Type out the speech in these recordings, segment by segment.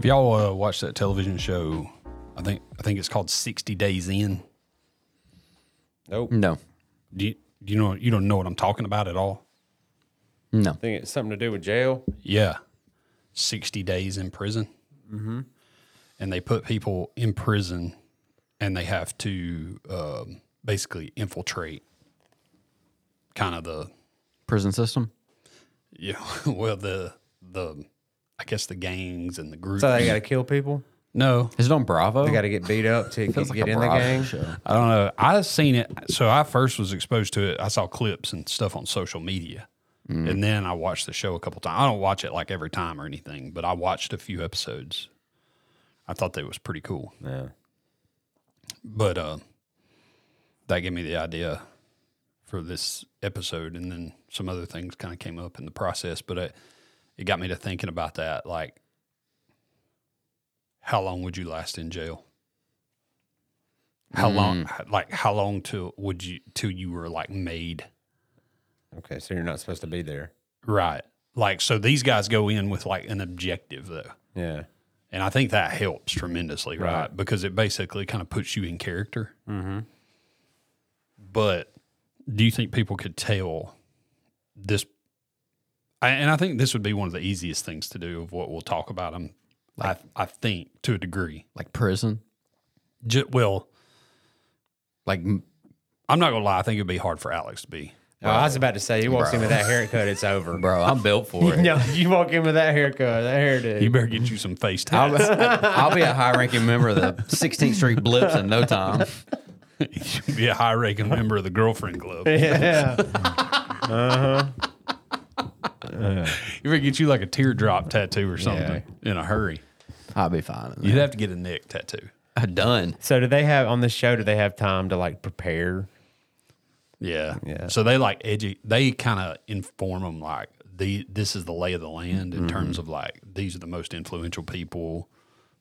Have y'all uh, watched that television show? I think I think it's called Sixty Days In. Nope. No, Do you, do you know you don't know what I'm talking about at all? no. I think it's something to do with jail. Yeah, sixty days in prison, mm-hmm. and they put people in prison, and they have to um, basically infiltrate kind of the Prison system. yeah well the the I guess the gangs and the groups. So they got to kill people. no, Is it on Bravo? They got to get beat up to get, Feels like get a in the Bravo gang. show. I don't know. I've seen it. So I first was exposed to it. I saw clips and stuff on social media. And then I watched the show a couple times. I don't watch it like every time or anything, but I watched a few episodes. I thought that was pretty cool. Yeah. But uh, that gave me the idea for this episode. And then some other things kind of came up in the process. But it, it got me to thinking about that. Like, how long would you last in jail? How long, like, how long till would you, till you were like made? Okay, so you're not supposed to be there. Right. Like, so these guys go in with like an objective though. Yeah. And I think that helps tremendously, right? Right. Because it basically kind of puts you in character. Mm-hmm. But do you think people could tell this? I, and I think this would be one of the easiest things to do of what we'll talk about them. I, I think to a degree. like prison. Ju- well, Like m- I'm not gonna lie. I think it'd be hard for Alex to be. Oh, I was about to say, you walk in with that haircut, it's over. bro, I'm built for it. No, you walk in with that haircut, that hairdo. You better get you some face I'll, tats. I'll be a high ranking member of the 16th Street Blips in no time. You'd be a high ranking member of the girlfriend club. yeah. Uh-huh. You better get you like a teardrop tattoo or something in a hurry. I'll be fine. You'd have to get a neck tattoo. I'm done. So do they have on this show? Do they have time to like prepare? Yeah. Yeah. So they like edu- they kind of inform them like the this is the lay of the land in terms mm-hmm. of like these are the most influential people.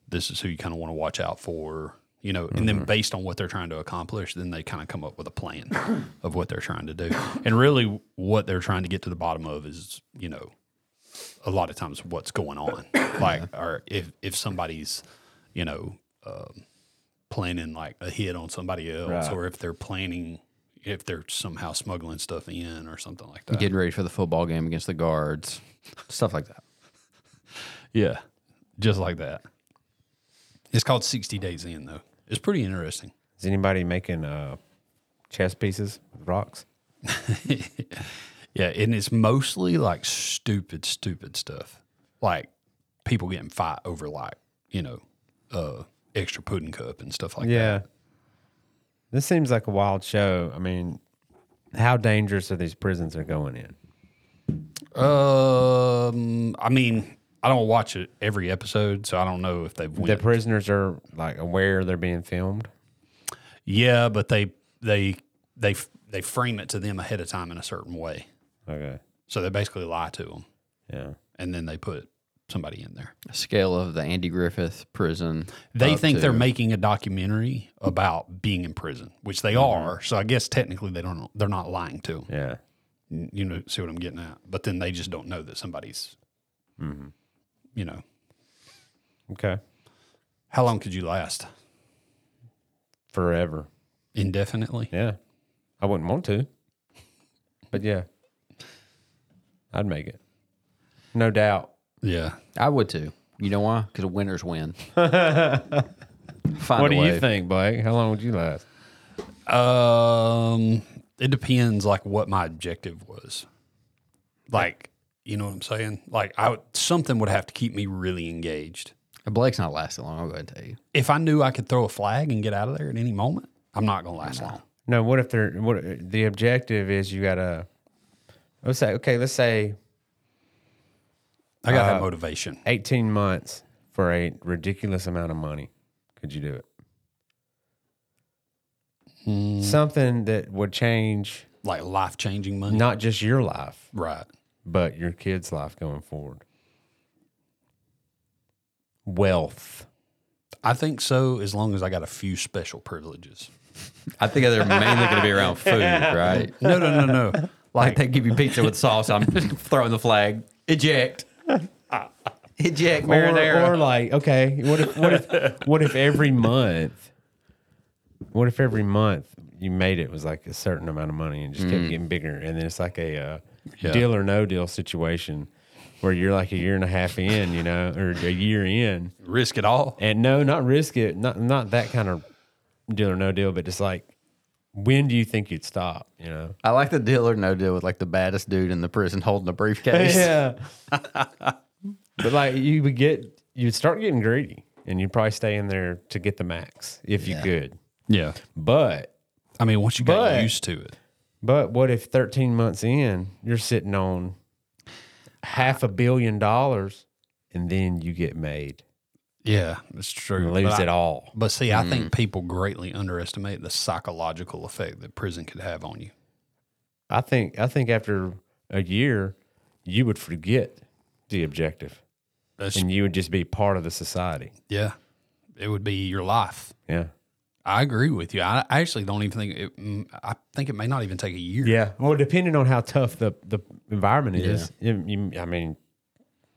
This is who you kind of want to watch out for, you know. And then based on what they're trying to accomplish, then they kind of come up with a plan of what they're trying to do. And really, what they're trying to get to the bottom of is, you know, a lot of times what's going on, like or if if somebody's, you know. Um, planning like a hit on somebody else, Right. or if they're planning if they're somehow smuggling stuff in or something like that. Getting ready for the football game against the guards. Stuff like that. yeah, just like that. It's called 60 Days In, though. It's pretty interesting. Is anybody making uh, chess pieces with rocks? Yeah, and it's mostly like stupid, stupid stuff. Like people getting fight over like, you know, uh extra pudding cup and stuff like that. Yeah. This seems like a wild show. I mean, how dangerous are these prisons they're going in? Um I mean, I don't watch it every episode, so I don't know if they've The went. prisoners are like aware they're being filmed. yeah, but they they they they frame it to them ahead of time in a certain way. Okay. So they basically lie to them, Yeah. and then they put somebody in there. A scale of the Andy Griffith prison. They up think they're to- making a documentary about being in prison, which they mm-hmm. are. So I guess technically they don't. They're not lying to them. Yeah. You know, see what I'm getting at? But then they just don't know that somebody's. Mm-hmm. You know, Okay. how long could you last? Forever. Indefinitely. Yeah. I wouldn't want to. But yeah. I'd make it. No doubt. Yeah. I would too. You know why? Because winners win. Find what a do way. you think, Blake? How long would you last? Um, it depends, like what my objective was. Like, you know what I'm saying? Like, I would, something would have to keep me really engaged. Blake's not lasting long. I'll go ahead and tell you. If I knew I could throw a flag and get out of there at any moment, I'm not going to last long. No, what if they're what the objective is you gotta let's say okay, let's say I got to Uh, have motivation. eighteen months for a ridiculous amount of money. Could you do it? Something that would change Like life changing money. not just your life, Right. But your kids' life going forward. Wealth. I think so, as long as I got a few special privileges. I think they're mainly going to be around food, right? No, no, no, no. Like they give you pizza with sauce. I'm throwing the flag. Eject. Eject Or, Marinara. or like, okay, what if what if what if every month, what if every month you made it was like a certain amount of money and just kept getting bigger, and then it's like a uh, Yeah. deal or no deal situation where you're like a year and a half in, you know, or a year in, Risk it all. and no, not risk it, not not that kind of deal or no deal, but just like, when do you think you'd stop? You know? I like the deal or no deal with like the baddest dude in the prison holding a briefcase. yeah. but like you would get, you'd start getting greedy, and you'd probably stay in there to get the max if you could. Yeah. But I mean, once you got But- used to it, but what if 13 months in you're sitting on half a billion dollars, and then you get made yeah, it's true. lose But I- it all? But see, I think mm. people greatly underestimate the psychological effect that prison could have on you. I think I think after a year, you would forget the objective, That's and you would just be part of the society. yeah, it would be your life. Yeah. I agree with you. I, I actually don't even think it. mm, I think it may not even take a year. Yeah. Well, depending on how tough the, the environment is, you- you- I mean,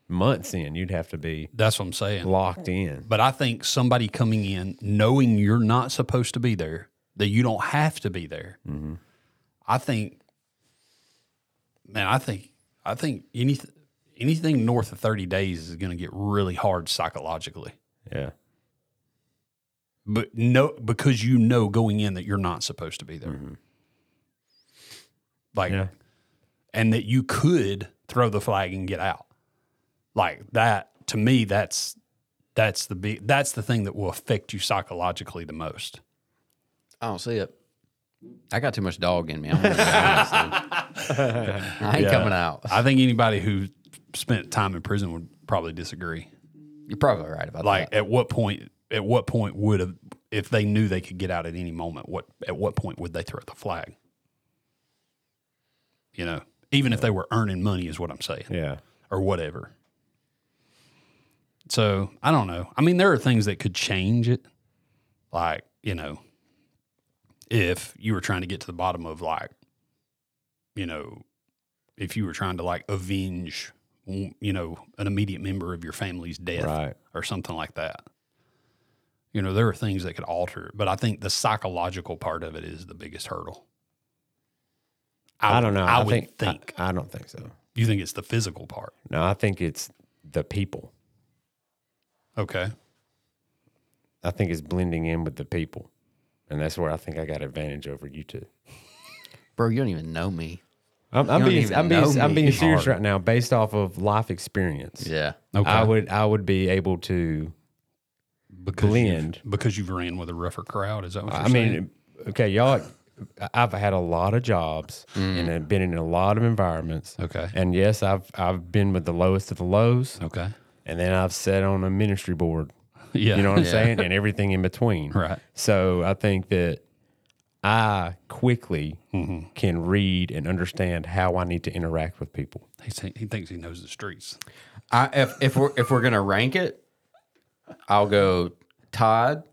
months in, you'd have to be That's what I'm saying. locked in. But I think somebody coming in knowing you're not supposed to be there, that you don't have to be there. I think, man, I think, I think anything, anything north of 30 days is going to get really hard psychologically. Yeah. But no, because you know going in that you're not supposed to be there. Mm-hmm. Like, Yeah. and that you could throw the flag and get out. Like that to me, that's that's the big that's the thing that will affect you psychologically the most. I don't see it. I got too much dog in me. I'm gonna be honest, dude. I ain't coming out. I think anybody who spent time in prison would probably disagree. You're probably right about Like that. Like, at what point at what point would have if they knew they could get out at any moment, what at what point would they throw the flag? You know, even if they were earning money is what I'm saying. Yeah. or whatever. So I don't know. I mean, there are things that could change it. Like, you know, if you were trying to get to the bottom of like, you know, if you were trying to like avenge, you know, an immediate member of your family's death Right. or something like that. You know, there are things that could alter it, but I think the psychological part of it is the biggest hurdle. I, don't know. I, I, would think, think. I, I don't think so. you think it's the physical part. No, I think it's the people. Okay. I think it's blending in with the people. And that's where I think I got advantage over you two. Bro, you don't even know me. I'm, I'm being, I'm being, I'm me. being serious Hard. right now, based off of life experience. Yeah. Okay. I would, I would be able to because blend. you've, because you've ran with a rougher crowd. Is that what you're I saying? mean, okay, y'all. I've had a lot of jobs Mm. and have been in a lot of environments. Okay. And yes, I've I've been with the lowest of the lows, okay. and then I've sat on a ministry board. Yeah. You know what I'm Yeah. saying? And everything in between. Right. So I think that I quickly Mm-hmm. can read and understand how I need to interact with people. He, thi- he thinks he knows the streets. I, if if we're if we're gonna rank it, I'll go Todd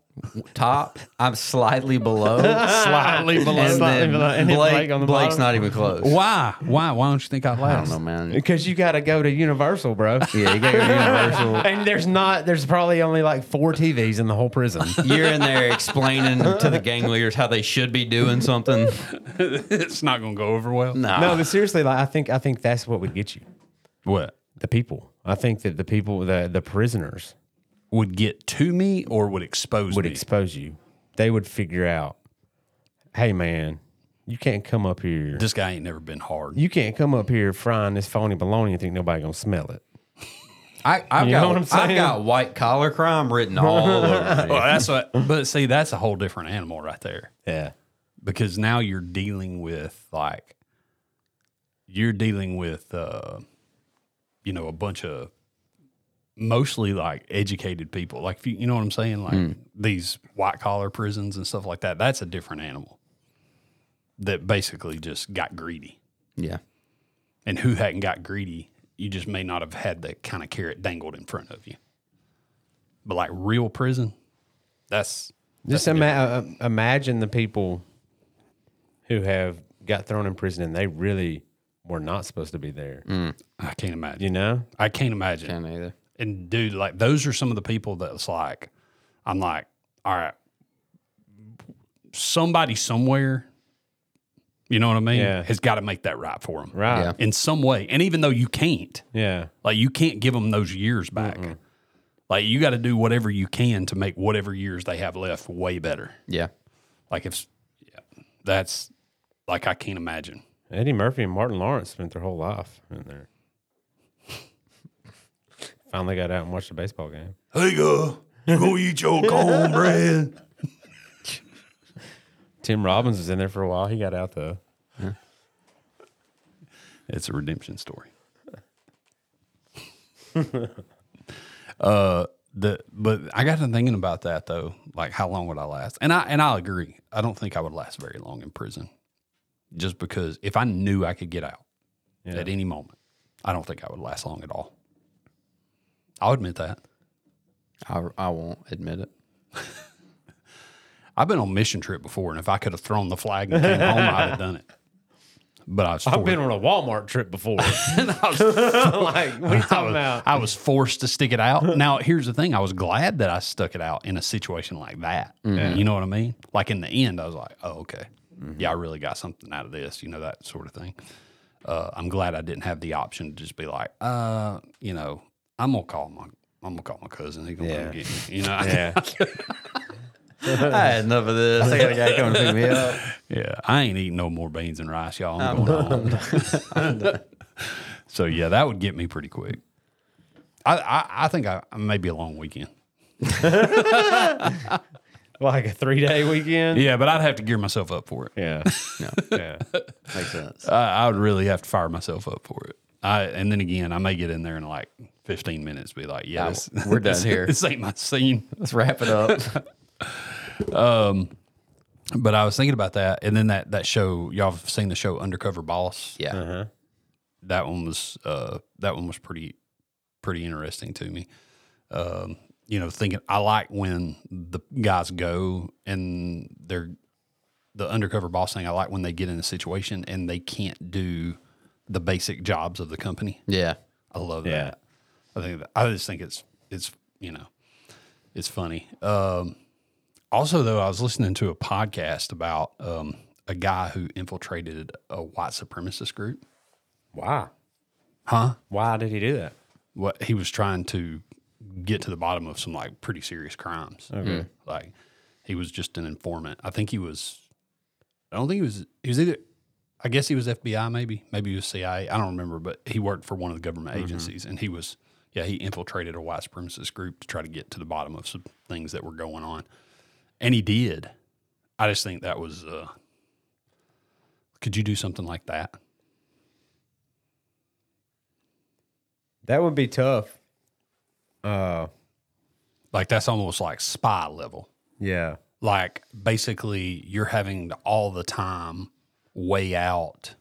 top. I'm slightly below, Slightly below. and Slightly then below, and Blake, Blake on the Blake's bottom. not even close. Why? Why? Why don't you think I I don't last? know, man. Because you got to go to Universal, bro. Yeah, you got your Universal. and there's not. There's probably only like four TVs in the whole prison. You're in there explaining to the gang leaders how they should be doing something. it's not going to go over well. Nah. no, but seriously, like I think I think that's what would get you. What The people. I think that the people, the the prisoners, would get to me or would expose would me? expose you. They would figure out, hey man, you can't come up here. this guy ain't never been hard. You can't come up here frying this phony bologna and think nobody gonna smell it. I, I've You got know what I'm I've saying? got white collar crime written all over well, me. that's what. But see, that's a whole different animal right there. Yeah. because now you're dealing with like you're dealing with uh you know a bunch of mostly like educated people like if you, you know what i'm saying like hmm. these white collar prisons and stuff like that that's a different animal that basically just got greedy Yeah. and who hadn't got greedy you just may not have had that kind of carrot dangled in front of you but like real prison that's Just ima- uh, uh, imagine the people who have got thrown in prison and they really were not supposed to be there. Hmm. i can't imagine You know? i can't imagine Can't either. And dude, like those are some of the people that's like, I'm like, all right, somebody somewhere, you know what I mean, Yeah. has got to make that right for them, Right. Yeah. In some way, and even though you can't, Yeah. like you can't give them those years back. Like you got to do whatever you can to make whatever years they have left way better. Yeah. Like if, yeah, that's like I can't imagine. Eddie Murphy and Martin Lawrence spent their whole life in there. Finally got out and watched the baseball game. Hey, go, go eat your cornbread. Tim Robbins was in there for a while. He got out though. It's a redemption story. uh, the but I got to thinking about that though. Like, how long would I last? And I and I'll agree. I don't think I would last very long in prison, just because if I knew I could get out Yeah. at any moment, I don't think I would last long at all. I'll admit that. I, I won't admit it. I've been on mission trip before, and if I could have thrown the flag and came home, I'd have done it. But I was I've been on a Walmart trip before. I was like, what are you I talking was, about? I was forced to stick it out. Now, here's the thing: I was glad that I stuck it out in a situation like that. You know what I mean? Like in the end, I was like, "Oh, okay, yeah, I really got something out of this." You know that sort of thing. Uh, I'm glad I didn't have the option to just be like, uh, you know, I'm gonna call my, I'm gonna call my cousin. He's gonna come Yeah. get me. You know, Yeah. I had enough of this. I got a guy coming to pick me up. Yeah, I ain't eating no more beans and rice, y'all. I'm going home. so yeah, that would get me pretty quick. I I, I think I maybe a long weekend. like a three day weekend. Yeah, but I'd have to gear myself up for it. Yeah. Yeah. Makes sense. I, I would really have to fire myself up for it. I and then again, I may get in there in like 15 minutes, be like, yeah, Ah, this, we're done this- here. This ain't my scene. Let's wrap it up. um, But I was thinking about that, and then that that show, y'all have seen the show Undercover Boss. Yeah. that one was uh, that one was pretty pretty interesting to me. Um, you know, thinking I like when the guys go and they're the undercover boss thing. I like when they get in a situation and they can't do the basic jobs of the company. Yeah. I love Yeah. that. I think I just think it's it's you know it's funny. Um, also, though, I was listening to a podcast about um, a guy who infiltrated a white supremacist group. Why? Huh? Why did he do that? what he was trying to get to the bottom of some like pretty serious crimes. Okay. Like he was just an informant. I think he was. I don't think he was. He was either. I guess he was FBI. Maybe. Maybe he was CIA. I don't remember. But he worked for one of the government agencies, and he was. Yeah, he infiltrated a white supremacist group to try to get to the bottom of some things that were going on, and he did. I just think that was. Uh, could you do something like that? That would be tough. Uh, Like that's almost like spy level. yeah. like basically you're having to all the time weigh out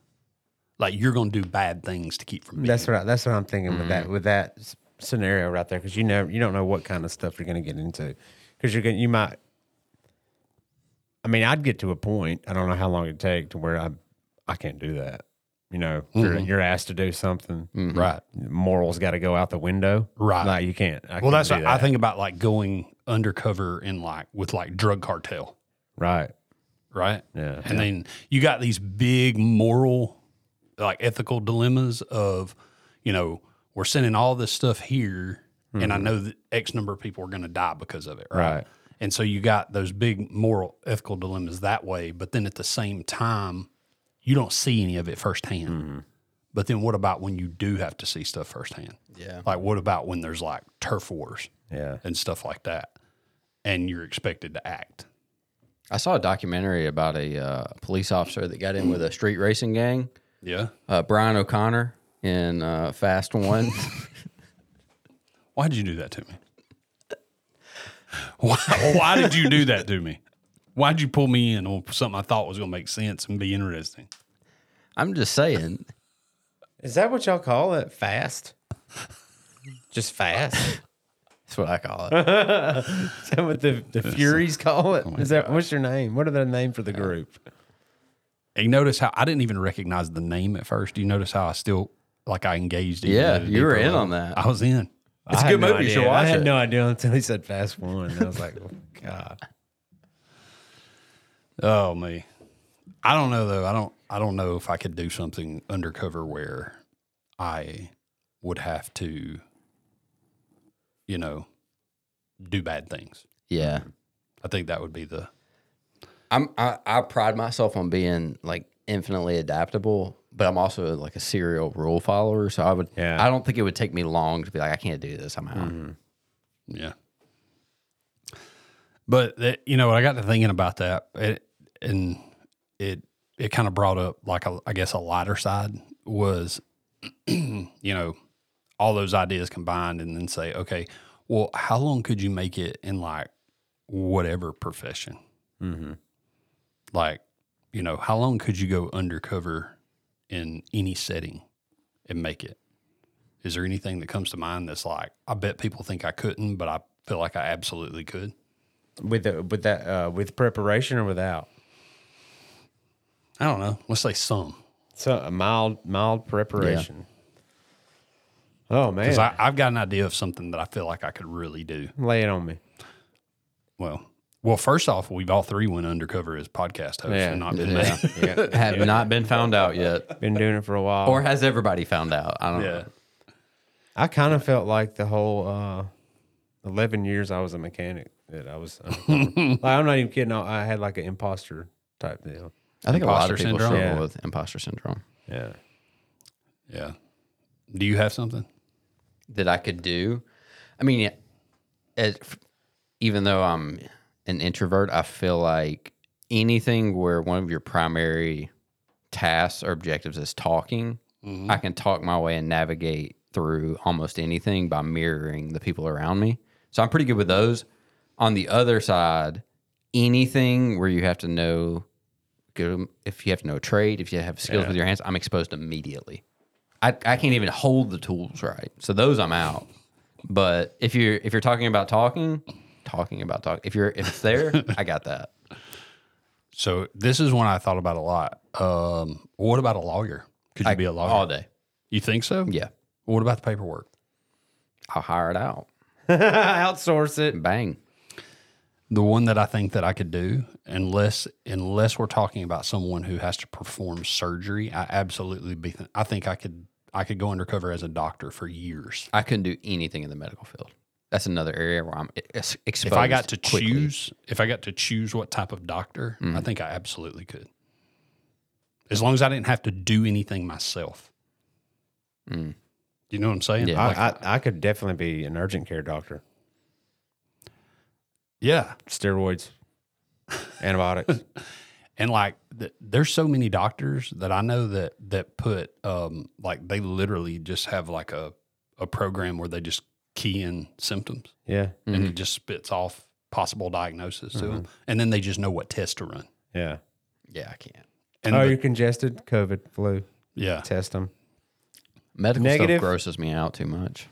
like you're going to do bad things to keep from being That's what I, that's what I'm thinking with that mm-hmm. with that scenario right there because you know you don't know what kind of stuff you're going to get into because you're going you might. I mean, I'd get to a point. I don't know how long it'd take to where I I can't do that. You know, you're, mm-hmm. you're asked to do something. Mm-hmm. right Morals got to go out the window. Right. Like you can't. I well can't that's what i think about like going undercover in like with like drug cartel Right. right Yeah. and then you got these big moral like ethical dilemmas of you know we're sending all this stuff here and i know that x number of people are going to die because of it right? Mm-hmm. Right. and so you got those big moral ethical dilemmas that way but then at the same time you don't see any of it firsthand Mm-hmm. but then what about when you do have to see stuff firsthand Yeah. like what about when there's like turf wars Yeah. and stuff like that and you're expected to act I saw a documentary about a uh, police officer that got in with a street racing gang. Yeah Uh, Brian O'Connor in uh, Fast One. why did you do that to me? Why, why did you do that to me? Why'd you pull me in on something I thought was going to make sense and be interesting? I'm just saying. Is that what y'all call it? Fast? Just fast? That's what I call it. Is that what the, the Furies call it? Is that what's your name? What are the name for the group? And you notice how I didn't even recognize the name at first. Do you notice how I still like I engaged? even Yeah, you were in level? on that. I was in. It's a I good had no movie. You should idea. I watch had it. no idea until he said Fast One. And I was like, oh, God. Oh me. I don't know though. I don't I don't know if I could do something undercover where I would have to you know do bad things. Yeah. I think that would be the I'm I, I pride myself on being like infinitely adaptable, but I'm also like a serial rule follower. So I would Yeah. I don't think it would take me long to be like, I can't do this. I'm out. yeah. But that, you know, I got to thinking about that, it, and it it kind of brought up like a, I guess a lighter side was, you know, all those ideas combined, and then say, okay, well, how long could you make it in like whatever profession? Mm-hmm. Like, you know, how long could you go undercover in any setting and make it? Is there anything that comes to mind that's like, I bet people think I couldn't, but I feel like I absolutely could? With the, with that uh, with preparation or without? I don't know. Let's say some. So a mild mild preparation. Oh man, Because I've got an idea of something that I feel like I could really do. lay it on me. Well, well, first off, we've all three went undercover as podcast hosts Yeah. and not been Yeah. made. Have not been found out yet. Been doing it for a while. Or has everybody found out? I don't Yeah. know. I kind of felt like the whole uh, eleven years I was a mechanic that I was. undercover. like, I'm not even kidding. I I had like an imposter type deal. I think a lot of people syndrome? struggle Yeah. with imposter syndrome. Yeah. Yeah. Do you have something? that I could do. I mean, it, even though I'm an introvert, I feel like anything where one of your primary tasks or objectives is talking, mm-hmm. I can talk my way and navigate through almost anything by mirroring the people around me. So I'm pretty good with those. On the other side, anything where you have to know, good- if you have to know a trade, if you have skills with your hands, I'm exposed immediately. I, I can't even hold the tools right. So those I'm out. But if you're if you're talking about talking, talking about talk. If you're if it's there, I got that. So this is one I thought about a lot. Um, what about a lawyer? Could you I- be a lawyer? all day. You think so? Yeah, What about the paperwork? I'll hire it out. Outsource it. Bang. The one that I think that I could do, unless unless we're talking about someone who has to perform surgery, I absolutely be. I think I could I could go undercover as a doctor for years. I couldn't do anything in the medical field. That's another area where I'm exposed. If I got to quickly. choose, if I got to choose what type of doctor, Mm. I think I absolutely could. As long as I didn't have to do anything myself. Mm. You know what I'm saying? Yeah. Like, I, I, I could definitely be an urgent care doctor. yeah. Steroids, antibiotics. And like, th- there's so many doctors that I know that that put um like they literally just have like a a program where they just key in symptoms yeah. and it just spits off possible diagnosis to them, and then they just know what test to run. Yeah. Yeah, I can't. And oh, the- you're congested, COVID, flu. yeah, Test them. Medical Negative. stuff grosses me out too much.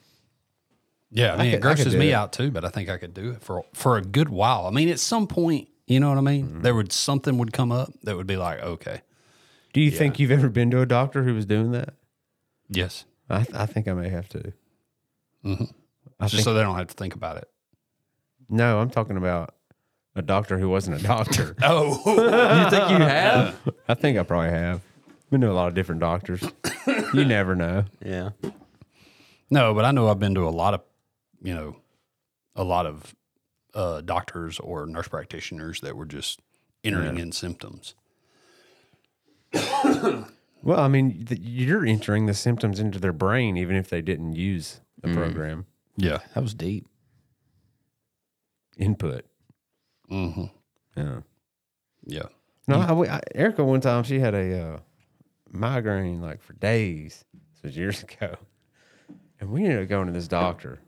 yeah. I mean, could- it grosses me it. out too, but I think I could do it for for a good while. I mean, at some point, you know what I mean? Mm-hmm. There would something would come up that would be like, okay, Do you think you've ever been to a doctor who was doing that? yes, I, th- I think I may have to. Mhm. I just think, so they don't have to think about it. no, I'm talking about a doctor who wasn't a doctor. Oh, You think you have? I think I probably have. Been to a lot of different doctors. you never know. yeah. No, but I know I've been to a lot of, you know, a lot of uh, doctors or nurse practitioners that were just entering in symptoms. Well, I mean, th- you're entering the symptoms into their brain, even if they didn't use the program Yeah. That was deep. input. hmm Yeah. Yeah. No, I, I, Erica one time she had a uh, migraine like for days. This was years ago, and we ended up going to this doctor,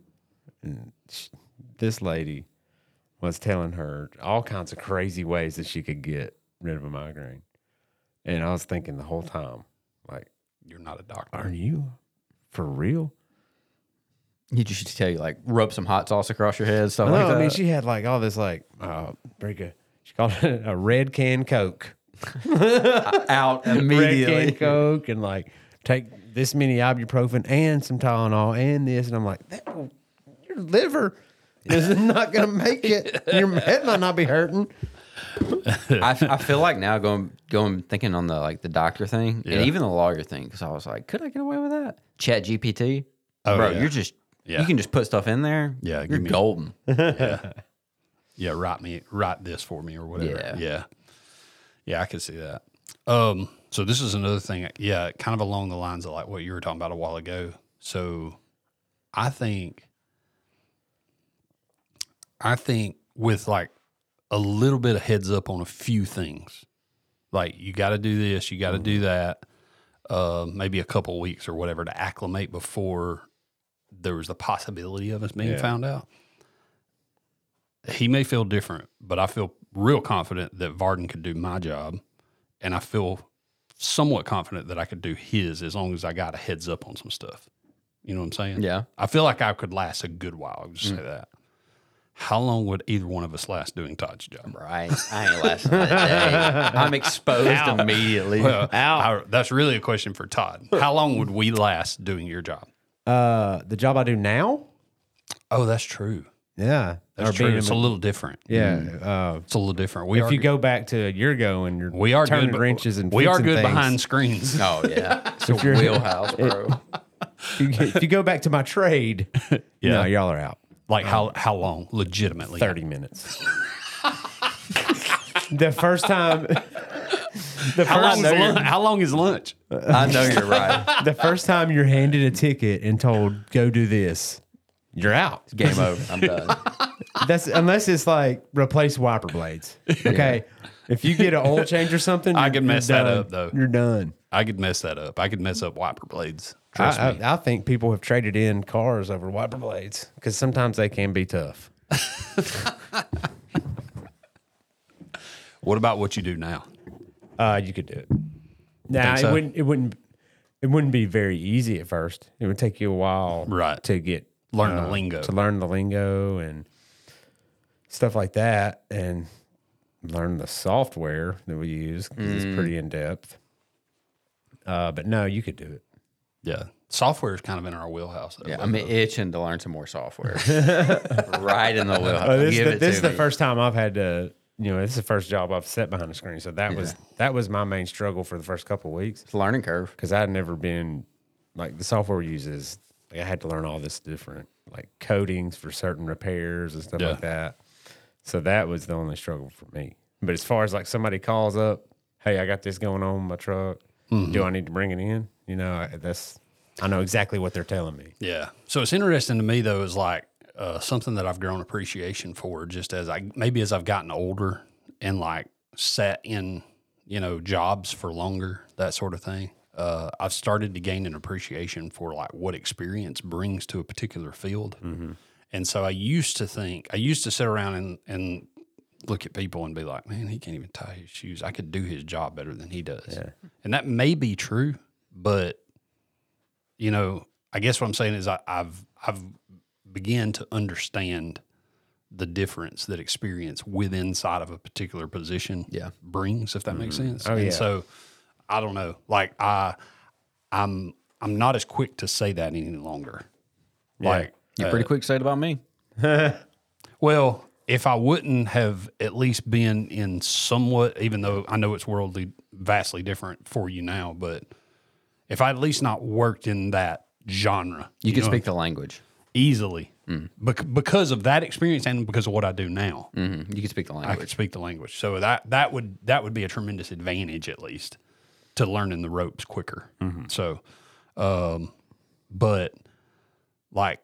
and sh this lady was telling her all kinds of crazy ways that she could get rid of a migraine, and I was thinking the whole time, like, You're not a doctor. are you for real? You just should tell you like rub some hot sauce across your head, stuff No, like that. I mean she had like all this like uh, very good. She called it a red can Coke. out immediately. red can Coke and like take this many ibuprofen and some Tylenol and this, and I'm like, that will liver is not going to make it. Your head might not be hurting. I, I feel like now going going thinking on the like the doctor thing Yeah. and even the lawyer thing because I was like, could I get away with that? Chat GPT, Oh, bro, yeah. you're just Yeah. you can just put stuff in there. Yeah, you're give me- golden. yeah, write me, write this for me or whatever. Yeah. yeah, yeah. I could see that. Um, so this is another thing. Yeah, kind of along the lines of like what you were talking about a while ago. So, I think, I think with like a little bit of heads up on a few things, like you got to do this, you got to do that. Uh, maybe a couple weeks or whatever to acclimate before there was the possibility of us being Yeah. found out he may feel different, but I feel real confident that Varden could do my job, and I feel somewhat confident that I could do his as long as I got a heads up on some stuff. You know what I'm saying? Yeah. I feel like I could last a good while. I'll just say mm. that. How long would either one of us last doing Todd's job? Right, I ain't lasting a day. I'm exposed immediately. Well, I- that's really a question for Todd. How long would we last doing your job? Uh, the job I do now, Oh, that's true. yeah, That's true. It's a- a little different. yeah. Uh, It's a little different. We if are, you go back to a year ago and you're we are turning good, wrenches and we are good things, behind screens. oh yeah, it's a you're- wheelhouse, bro. If you, if you go back to my trade, Yeah. no, y'all are out. Like how how long? Legitimately, Thirty minutes. the first time, the How long, first, is lunch? how long is lunch? I know you're right. the first time you're handed a ticket and told go do this, you're out. Game over. I'm done. That's unless it's like replace wiper blades. Okay. If you get an oil change or something, I you're- could you're mess that done. up, though. You're done. I could mess that up. I could mess up wiper blades. Trust I, me. I, I think people have traded in cars over wiper blades because sometimes they can be tough. what about what you do now? Uh, you could do it. Now Think so? it wouldn't. It wouldn't. It wouldn't be very easy at first. It would take you a while, Right. to get Learn the uh, lingo. to learn the lingo and stuff like that, and learn the software that we use 'cause Mm. it's pretty in depth. Uh, but no, you could do it. Yeah, software is kind of in our wheelhouse. Though, Yeah, I'm uh, itching to learn some more software. right in the wheelhouse. Oh, this Give the, it this to is the first time I've had to. You know, this is the first job I've set behind the screen, so that was that was my main struggle for the first couple of weeks It's a learning curve. because I had never been like the software uses. Like, I had to learn all this different like codings for certain repairs and stuff Yeah. like that. So that was the only struggle for me. But as far as like somebody calls up, hey, I got this going on in my truck. Mm-hmm. Do I need to bring it in? You know, I- that's I know exactly what they're telling me. Yeah. So it's interesting to me though, is like uh, something that I've grown appreciation for just as I maybe as I've gotten older and like sat in, you know, jobs for longer, that sort of thing. Uh, I've started to gain an appreciation for like what experience brings to a particular field. And so I used to think, I used to sit around and, and look at people and be like, man, he can't even tie his shoes. I could do his job better than he does. And that may be true, but you know, I guess what I'm saying is I, I've I've began to understand the difference that experience with inside of a particular position Yeah. brings, if that makes mm-hmm. sense. Oh, and yeah. so I don't know. Like I I'm I'm not as quick to say that any longer. Like You're uh, pretty quick to say it about me. well, if I wouldn't have at least been in somewhat, even though I know it's worldly, vastly different for you now, but if I at least not worked in that genre, You, can know, speak the language. Easily Bec- because of that experience and because of what I do now. hmm You can speak the language. I could speak the language, so that that would that would be a tremendous advantage at least to learning the ropes quicker. So, um, but like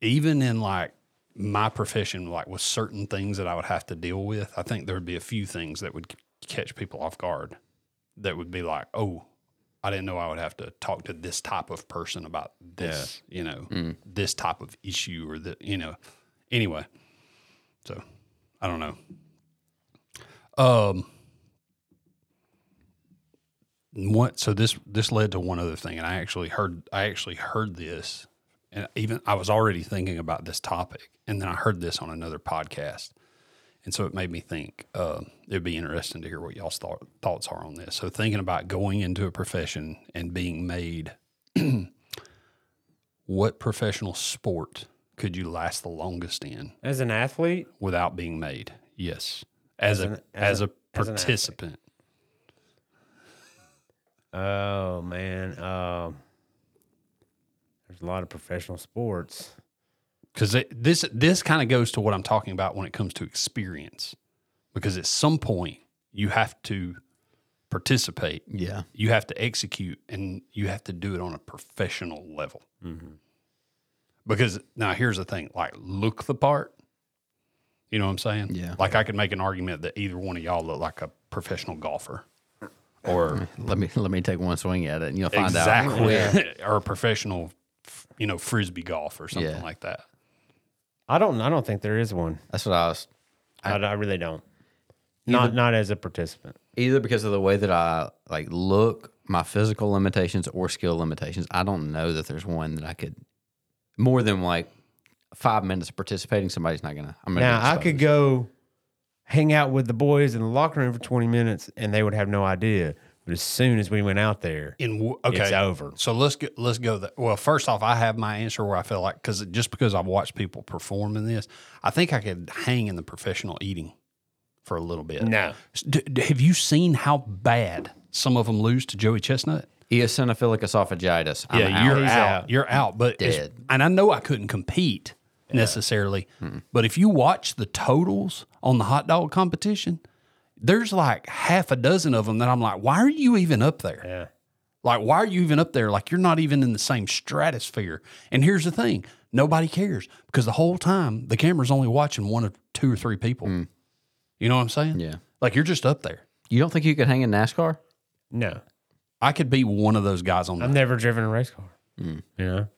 even in like my profession, like with certain things that I would have to deal with, I think there would be a few things that would catch people off guard. That would be like, oh, I didn't know I would have to talk to this type of person about this, you know, this type of issue or the, you know. Anyway, so I don't know. Um, what? So this this led to one other thing, and I actually heard I actually heard this, and even I was already thinking about this topic, and then I heard this on another podcast, and so it made me think uh, it'd be interesting to hear what y'all's thought, thoughts are on this. So thinking about going into a profession and being made, what professional sport could you last the longest in As an athlete, without being made? Yes. As, a an- as, as a, a- as an participant. oh man, um, there's a lot of professional sports. Because this this kind of goes to what I'm talking about when it comes to experience, because at some point you have to participate, Yeah. you have to execute, and you have to do it on a professional level. Mm-hmm. Because now here's the thing: like look the part. You know what I'm saying? Yeah. Like I could make an argument that either one of y'all look like a professional golfer, or Let me let me take one swing at it, and you'll find exactly, out. Exactly, or a professional, you know, frisbee golf or something Yeah. like that. I don't. I don't think there is one. That's what I was I, I really don't. Not not as a participant. either because of the way that I like look, my physical limitations or skill limitations. I don't know that there's one that I could more than like five minutes of participating. Somebody's not gonna. I'm gonna. Now I could go hang out with the boys in the locker room for 20 minutes, and they would have no idea. But as soon as we went out there, In okay, it's over. So let's go, let's go. That well, first off, I have my answer where I feel like because just because I've watched people perform in this, I think I could hang in the professional eating for a little bit. No. D- d- have you seen how bad some of them lose to Joey Chestnut? eosinophilic esophagitis. I'm yeah, you're out. He's out. out. You're out. But Dead. and I know I couldn't compete necessarily, but if you watch the totals on the hot dog competition, there's like half a dozen of them that I'm like, why are you even up there? Yeah. Like, why are you even up there? Like, you're not even in the same stratosphere. And here's the thing nobody cares because the whole time the camera's only watching one or two or three people. Mm. You know what I'm saying? Yeah. Like, you're just up there. You don't think you could hang in NASCAR? No. I could be one of those guys on the I've never driven a race car. Mm. You know?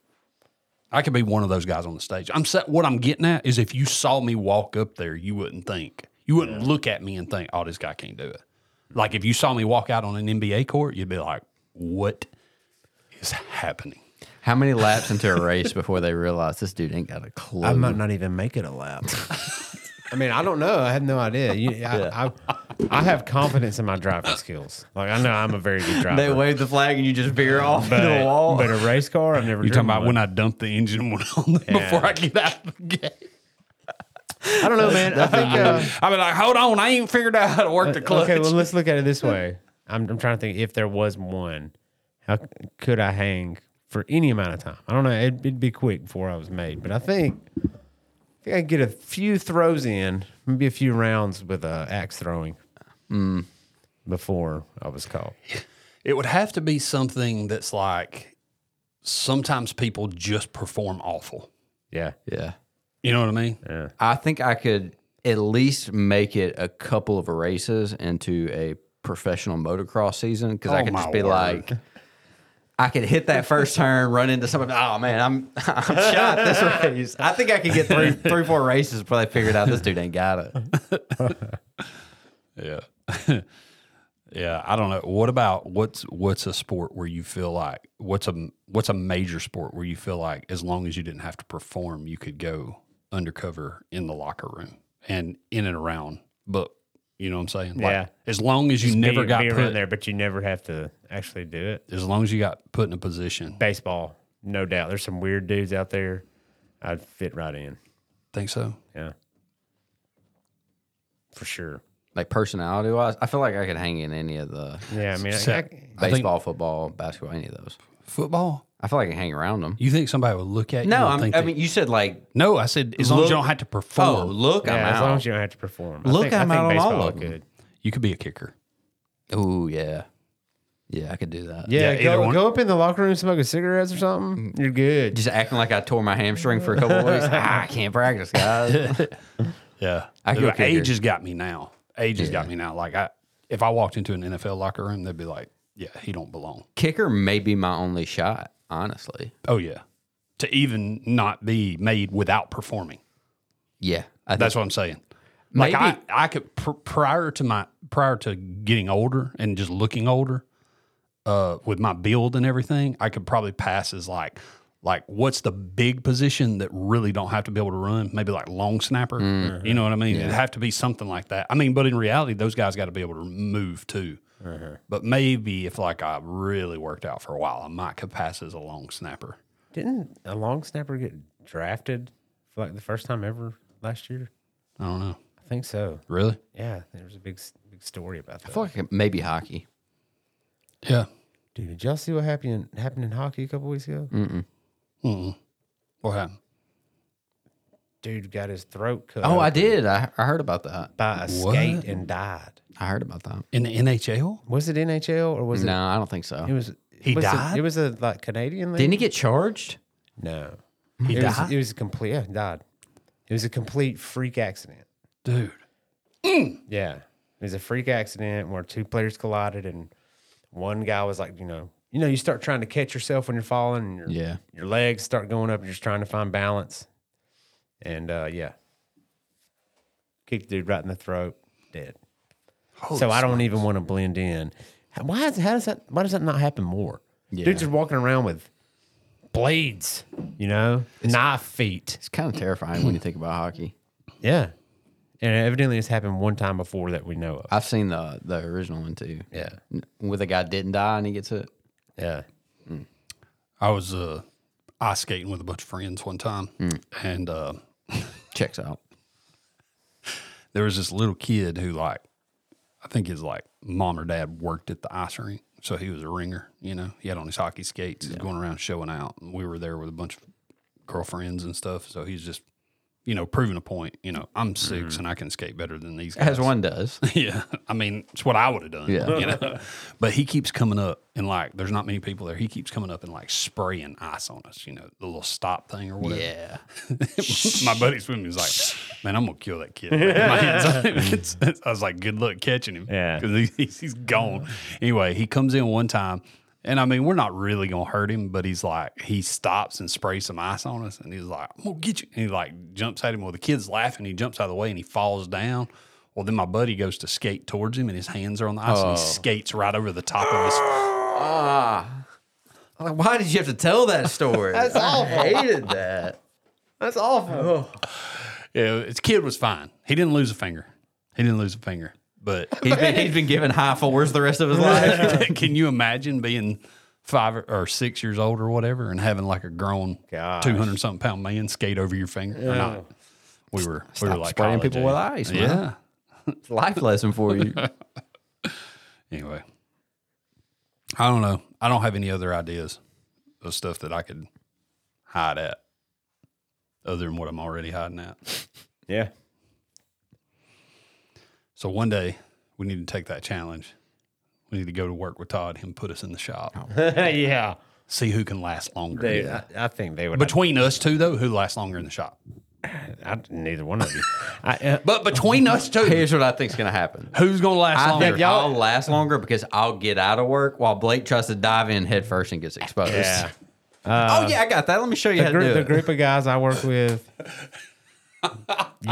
I could be one of those guys on the stage. I'm sa- what I'm getting at is if you saw me walk up there, you wouldn't think, you wouldn't look at me and think, "Oh, this guy can't do it." Like if you saw me walk out on an NBA court, you'd be like, "What is happening?" How many laps into a race before they realize this dude ain't got a clue? I might not even make it a lap. I mean, I don't know. I have no idea. You, I, I, I have confidence in my driving skills. Like I know I'm a very good driver. they wave the flag and you just veer off but, into the wall. but a race car, I've never. You're talking about one. when I dump the engine one on them before I get out of the gate. I don't know, man. I think. Uh, I'll be like, "Hold on, I ain't figured out how to work the clutch." okay, well, let's look at it this way. I'm, I'm trying to think if there was one, how could I hang for any amount of time? I don't know. It'd, it'd be quick before I was made, but I think, I think I could get a few throws in, maybe a few rounds with uh, axe throwing before I was called. It would have to be something that's like sometimes people just perform awful. Yeah, yeah. You know what I mean? yeah. I think I could at least make it a couple of races into a professional motocross season because I Oh, could just be word. like, I could hit that first turn, run into somebody. Oh man, I'm I'm shot this race. I think I could get three, three, four races before they figured out this dude ain't got it. Yeah. yeah, I don't know. What about what's what's a sport where you feel like what's a what's a major sport where you feel like as long as you didn't have to perform, you could go undercover in the locker room and in and around. But you know what I'm saying? Like, Yeah. As long as you never be, got be put around there, but you never have to actually do it. as long as you got put in a position. Baseball, no doubt. There's some weird dudes out there. I'd fit right in. Think so? Yeah, for sure. Like personality wise, I feel like I could hang in any of the Yeah, I mean, I, So- I, I think- baseball, football, basketball, any of those. Football? I feel like I can hang around them. You think somebody would look at you? No, and I'm, think I that- mean, you said like, no. I said as long as you Look- don't have to perform. oh, perform, look, I'm yeah, as long out. as you don't have to perform. I Look, think, I I'm think out on all baseball of them. could. you could be a kicker. Oh yeah, yeah, I could do that. Yeah, Yeah, either go, one. go up in the locker room smoking cigarettes or something. You're good. Just acting like I tore my hamstring for a couple of weeks. ah, I can't practice, guys. Yeah, I could go The kicker. age has got me now. Age has got me now. Like I, if I walked into an NFL locker room, they'd be like, "Yeah, he don't belong." Kicker may be my only shot, honestly. Oh yeah, to even not be made without performing. Yeah, I That's what I'm saying. Like I, I could pr- prior to my prior to getting older and just looking older, uh, with my build and everything, I could probably pass as like like what's the big position that really don't have to be able to run? Maybe like long snapper. Mm-hmm. You know what I mean? It'd have to be something like that. I mean, but in reality, those guys got to be able to move too. But maybe if like I really worked out for a while, I might could pass as a long snapper. Didn't a long snapper get drafted for like the first time ever last year. I don't know. I think so. Really? Yeah, there was a big big story about that. I feel like maybe hockey. Yeah. Dude, did y'all see what happened happened in hockey a couple weeks ago? Mm-mm. What happened? Dude got his throat cut. Oh, I did. I, I heard about that. by a What? skate and died. I heard about that. In the NHL? Was it NHL or was it? No, I don't think so. it? It was. He was it- died? It, was a like Canadian. League? Didn't he get charged? No, He it died? Was, it was a complete. Yeah, he died. It was a complete freak accident. Dude. Yeah, it was a freak accident where two players collided, and one guy was like, you know, you know, you start trying to catch yourself when you're falling, and your Yeah. your legs start going up. And you're just trying to find balance, and uh, yeah, kicked the dude right in the throat, dead. so I don't even want to blend in. Why is, how does that? Why does that not happen more? Yeah. Dudes are walking around with blades, you know, knife feet. It's kind of terrifying when you think about hockey. Yeah, and evidently it's happened one time before that we know of. I've seen the the original one too. Yeah, Where the guy didn't die and he gets it. yeah. I was uh, ice skating with a bunch of friends one time, and uh, Checks out. there was this little kid who, like, I think his like mom or dad worked at the ice rink, so he was a ringer. You know, he had on his hockey skates, he's going around showing out, and we were there with a bunch of girlfriends and stuff. So he's just, you know, proving a point. You know, I'm 6 mm-hmm. and I can skate better than these guys. As one does. Yeah, I mean, it's what I would have done. Yeah. you know? but he keeps coming up and like, there's not many people there. He keeps coming up and like spraying ice on us. You know, the little stop thing or whatever. Yeah. My buddy swimming was like, "Man, I'm gonna kill that kid." My hands. It's- it's- I was like, "Good luck catching him." Yeah. because he, he's, he's gone. Anyway, he comes in one time, and I mean, we're not really gonna hurt him, but he's like, he stops and sprays some ice on us, and he's like, "I'm gonna get you." And he like jumps at him. Well, the kid's laughing. He jumps out of the way and he falls down. Well, then my buddy goes to skate towards him, and his hands are on the ice, and he skates right over the top of his. Ah. Like, why did you have to tell that story? That's awful. I hated that. That's awful. Yeah, his kid was fine. He didn't lose a finger. He didn't lose a finger, but He's been, he's been given high fours the rest of his life. Can you imagine being five or- or six years old or whatever and having like a grown Gosh. two hundred something pound man skate over your finger or not? We were we were like spraying college people with ice, man. Yeah. It's a life lesson for you. Anyway, I don't know. I don't have any other ideas of stuff that I could hide at, other than what I'm already hiding at. Yeah. So one day we need to take that challenge. We need to go to work with Todd. and put us in the shop. yeah. See who can last longer. Dude, I, I think they would. Between us two, though, who lasts longer in the shop? I, neither one of you. I, uh, But between us two, Here's what I think's going to happen. who's gonna last I longer? think I'll last longer because I'll get out of work while Blake tries to dive in head first and gets exposed. yeah. oh yeah, I got that. Let me show you The, how to do group, the group of guys I work with,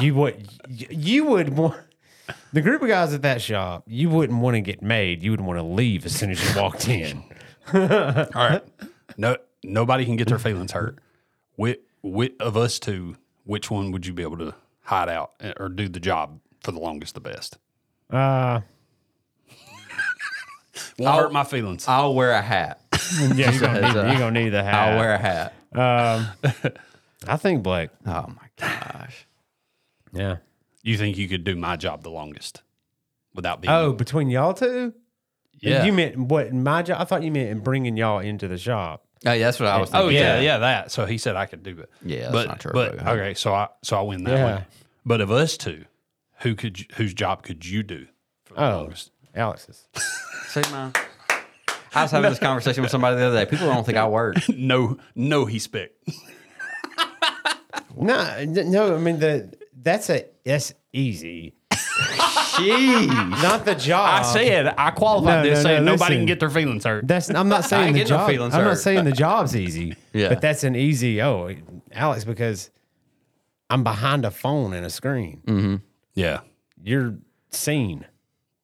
you would you would want the group of guys at that shop. You wouldn't want to get made. You would want to leave as soon as you walked in. All right, no, nobody can get their feelings hurt. Which, which of us two, which one would you be able to hide out eh, or do the job for the longest, the best? Uh, Won't hurt my feelings. I'll wear a hat. yeah, you're gonna, need, you're gonna need the hat. I'll wear a hat. Um, I think Blake. Oh my gosh. Yeah. You think you could do my job the longest without being? Oh, between y'all two? yeah. You meant what? My job? I thought you meant in bringing y'all into the shop. Oh, yeah, that's what I was thinking. Oh thinking. yeah, yeah, that. So he said I could do it. Yeah, that's but not true, but but- okay, so I so I win that Yeah. one. But of us two, who could you, whose job could you do for the Oh, longest? Alex's. See, man. I was having this conversation with somebody the other day. People don't think I work. No, no, he spec. No, no. I mean the that's a that's easy. Jeez. Not the job. I said I qualified No, this no, saying no, nobody listen. can get their feelings hurt. That's I'm not saying the no job. feelings I'm hurt. not saying the job's easy. Yeah. But that's an easy. Oh, Alex, because I'm behind a phone and a screen. Mm-hmm. yeah, You're seen,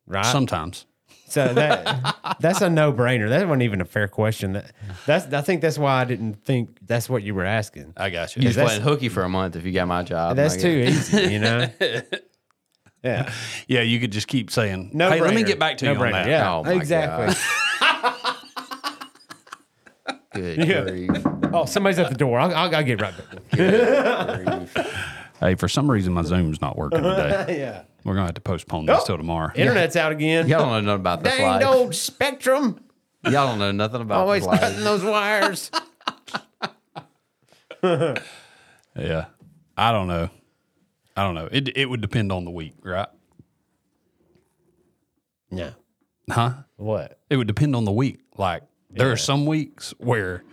right? sometimes. So that that's a no brainer. That wasn't even a fair question. That that's I think that's why I didn't think that's what you were asking. I got you. You're that's- playing hooky for a month if you got my job. That's Like, too easy, you know. Yeah. Yeah, you could just keep saying, No. "Hey, let me brainer. get back to no you on brainer. that." Yeah. Oh my exactly. Good grief. Oh, somebody's at the door. I'll, I'll, I'll get right back. Good grief. Hey, for some reason my Zoom's not working today. yeah. We're gonna have to postpone this Oh. till tomorrow. Internet's out again. Y'all don't know nothing about this Dang life. old Spectrum. Y'all don't know nothing about Always this life. cutting those wires. Yeah. I don't know. I don't know. It it would depend on the week, right? no. Huh? What? It would depend on the week. Like there are some weeks where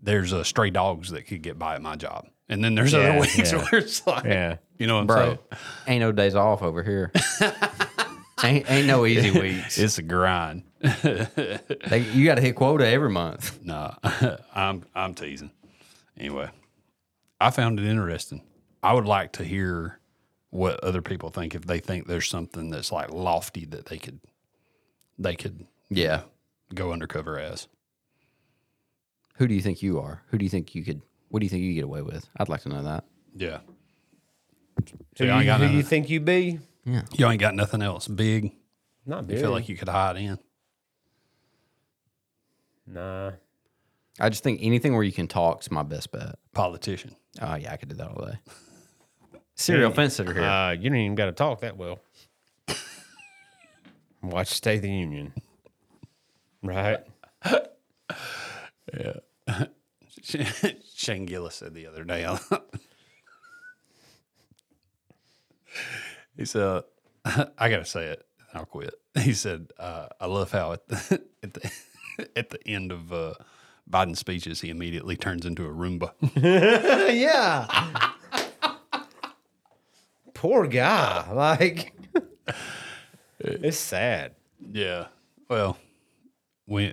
there's a stray dogs that could get by at my job, and then there's Yeah, other weeks yeah. where it's like, Yeah. you know what I'm Bro, saying? ain't no days off over here. ain't, ain't no easy weeks. It's a grind. They, you got to hit quota every month. Nah, I'm I'm teasing. Anyway, I found it interesting. I would like to hear what other people think if they think there's something that's like lofty that they could they could Yeah. go undercover as. Who do you think you are? Who do you think you could? What do you think you get away with? I'd like to know that. Yeah. Who, y'all ain't you, got who nothing- you think you be? Yeah. You ain't got nothing else big. Not You big. feel like you could hide in. Nah. I just think anything where you can talk is my best bet. Politician. Oh yeah, I could do that all day. Serial fence sitter here. Uh, you don't even got to talk that well. Watch State of the Union. Right? Shane Gillis said the other day. he said, "I gotta say it. I'll quit." He said, uh, "I love how at the at the, at the end of uh, Biden's speeches, he immediately turns into a Roomba." yeah. Poor guy. Like, it's sad. yeah. Well, we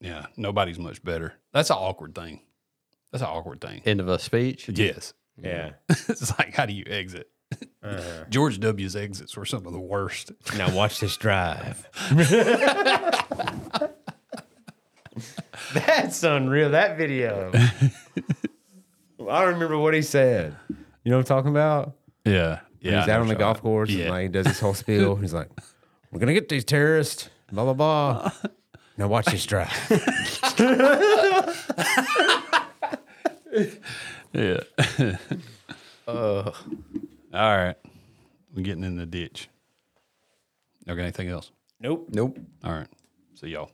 yeah. Nobody's much better. That's an awkward thing. That's an awkward thing. End of a speech. Yes. Yeah. it's like, how do you exit? Uh-huh. George W.'s exits were some of the worst. Now watch this drive. That's unreal. That video. I don't remember what he said. You know what I'm talking about? Yeah. Yeah. He's I out on the golf you're course. talking And like, he does his whole spiel. He's like, "We're gonna get these terrorists." Blah blah blah. Now watch this drive. Yeah. yeah. All right. We're getting in the ditch. Okay. Anything else? Nope. Nope. All right. See y'all.